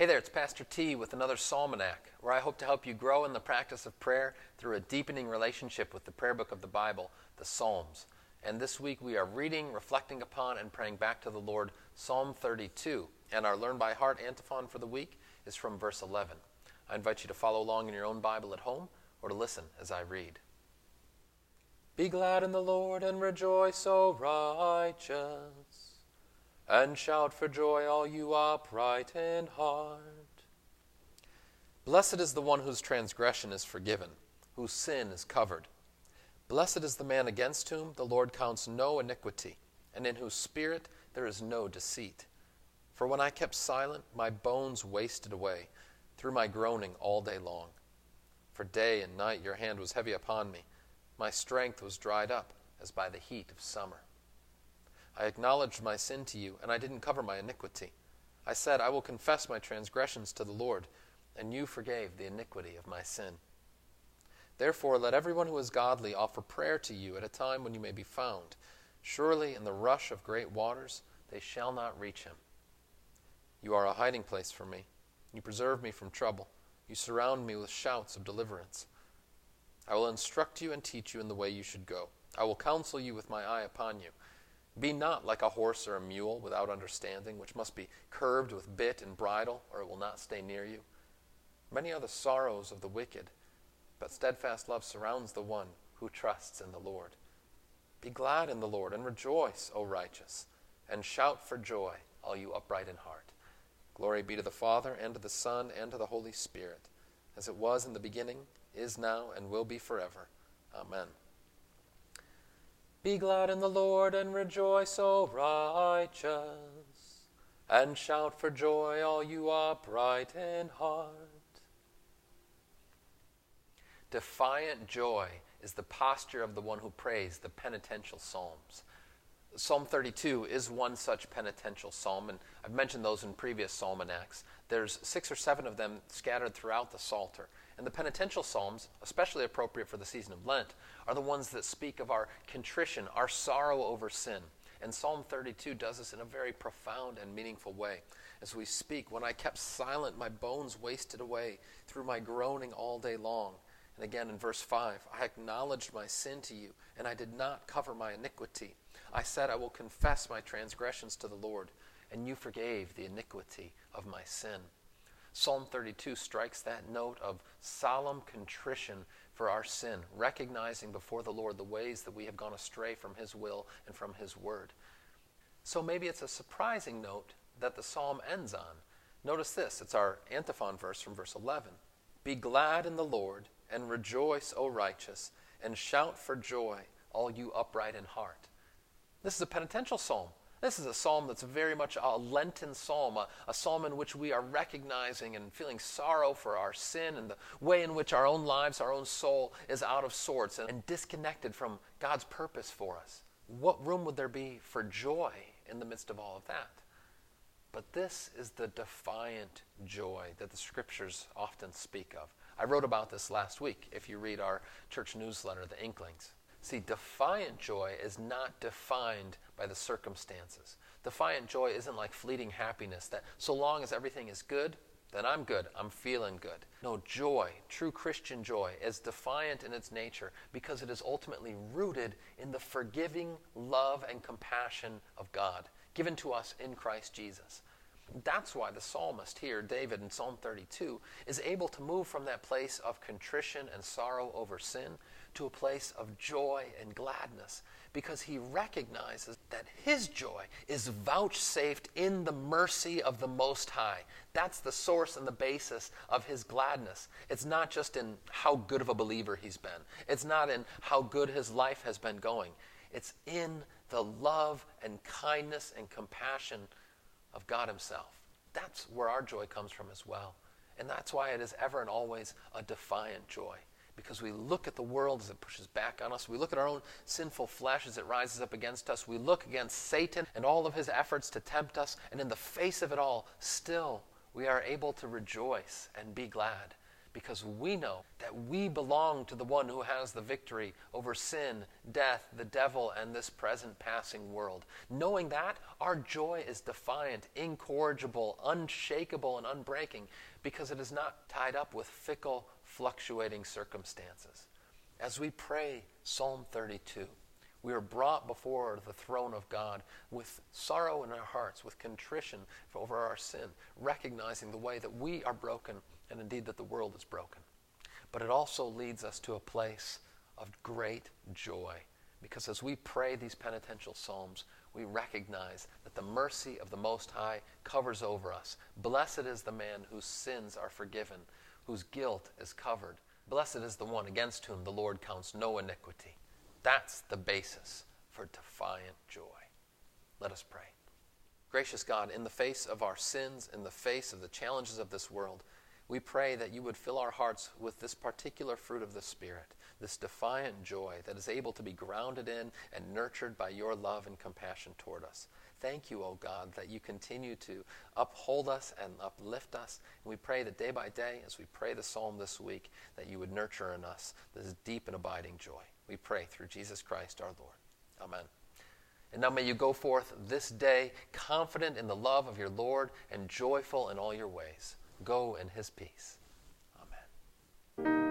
Hey there, it's Pastor T with another Psalmanac, where I hope to help you grow in the practice of prayer through a deepening relationship with the prayer book of the Bible, the Psalms. And this week we are reading, reflecting upon, and praying back to the Lord Psalm 32. And our Learn by Heart antiphon for the week is from verse 11. I invite you to follow along in your own Bible at home or to listen as I read. Be glad in the Lord and rejoice, O righteous and shout for joy, all you upright in heart. Blessed is the one whose transgression is forgiven, whose sin is covered. Blessed is the man against whom the Lord counts no iniquity, and in whose spirit there is no deceit. For when I kept silent, my bones wasted away through my groaning all day long. For day and night your hand was heavy upon me. My strength was dried up as by the heat of summer. I acknowledged my sin to you, and I didn't cover my iniquity. I said, I will confess my transgressions to the Lord, and you forgave the iniquity of my sin. Therefore, let everyone who is godly offer prayer to you at a time when you may be found. Surely, in the rush of great waters, they shall not reach him. You are a hiding place for me. You preserve me from trouble. You surround me with shouts of deliverance. I will instruct you and teach you in the way you should go. I will counsel you with my eye upon you. Be not like a horse or a mule without understanding, which must be curbed with bit and bridle, or it will not stay near you. Many are the sorrows of the wicked, but steadfast love surrounds the one who trusts in the Lord. Be glad in the Lord and rejoice, O righteous, and shout for joy, all you upright in heart. Glory be to the Father, and to the Son, and to the Holy Spirit, as it was in the beginning, is now, and will be forever. Amen. Be glad in the Lord and rejoice, O righteous, and shout for joy, all you upright in heart. Defiant joy is the posture of the one who prays the penitential psalms. Psalm 32 is one such penitential psalm, and I've mentioned those in previous psalmanacs. There's six or seven of them scattered throughout the Psalter. And the penitential psalms, especially appropriate for the season of Lent, are the ones that speak of our contrition, our sorrow over sin. And Psalm 32 does this in a very profound and meaningful way. As we speak, when I kept silent, my bones wasted away through my groaning all day long. And again in verse 5, I acknowledged my sin to you, and I did not cover my iniquity. I said, I will confess my transgressions to the Lord, and you forgave the iniquity of my sin. Psalm 32 strikes that note of solemn contrition for our sin, recognizing before the Lord the ways that we have gone astray from His will and from His word. So maybe it's a surprising note that the psalm ends on. Notice this it's our antiphon verse from verse 11. Be glad in the Lord and rejoice, O righteous, and shout for joy, all you upright in heart. This is a penitential psalm. This is a psalm that's very much a Lenten psalm, a, a, psalm in which we are recognizing and feeling sorrow for our sin and the way in which our own lives, our own soul is out of sorts and, and disconnected from God's purpose for us. What room would there be for joy in the midst of all of that? But this is the defiant joy that the scriptures often speak of. I wrote about this last week if you read our church newsletter, The Inklings. See, defiant joy is not defined by the circumstances. Defiant joy isn't like fleeting happiness that so long as everything is good, then I'm good, I'm feeling good. No, joy, true Christian joy, is defiant in its nature because it is ultimately rooted in the forgiving love and compassion of God given to us in Christ Jesus. That's why the psalmist here, David in Psalm 32, is able to move from that place of contrition and sorrow over sin to a place of joy and gladness because he recognizes that his joy is vouchsafed in the mercy of the Most High. That's the source and the basis of his gladness. It's not just in how good of a believer he's been, it's not in how good his life has been going. It's in the love and kindness and compassion of God Himself. That's where our joy comes from as well. And that's why it is ever and always a defiant joy because we look at the world as it pushes back on us. We look at our own sinful flesh as it rises up against us. We look against Satan and all of his efforts to tempt us. And in the face of it all, still, we are able to rejoice and be glad because we know that we belong to the one who has the victory over sin, death, the devil, and this present passing world. Knowing that, our joy is defiant, incorrigible, unshakable, and unbreaking because it is not tied up with fickle, fluctuating circumstances. As we pray Psalm 32, we are brought before the throne of God with sorrow in our hearts, with contrition over our sin, recognizing the way that we are broken and indeed that the world is broken. But it also leads us to a place of great joy because as we pray these penitential psalms, we recognize that the mercy of the Most High covers over us. Blessed is the man whose sins are forgiven, whose guilt is covered. Blessed is the one against whom the Lord counts no iniquity. That's the basis for defiant joy. Let us pray. Gracious God, in the face of our sins, in the face of the challenges of this world, we pray that you would fill our hearts with this particular fruit of the Spirit, this defiant joy that is able to be grounded in and nurtured by your love and compassion toward us. Thank you, O God, that you continue to uphold us and uplift us. And we pray that day by day, as we pray the psalm this week, that you would nurture in us this deep and abiding joy. We pray through Jesus Christ our Lord. Amen. And now may you go forth this day confident in the love of your Lord and joyful in all your ways. Go in his peace. Amen.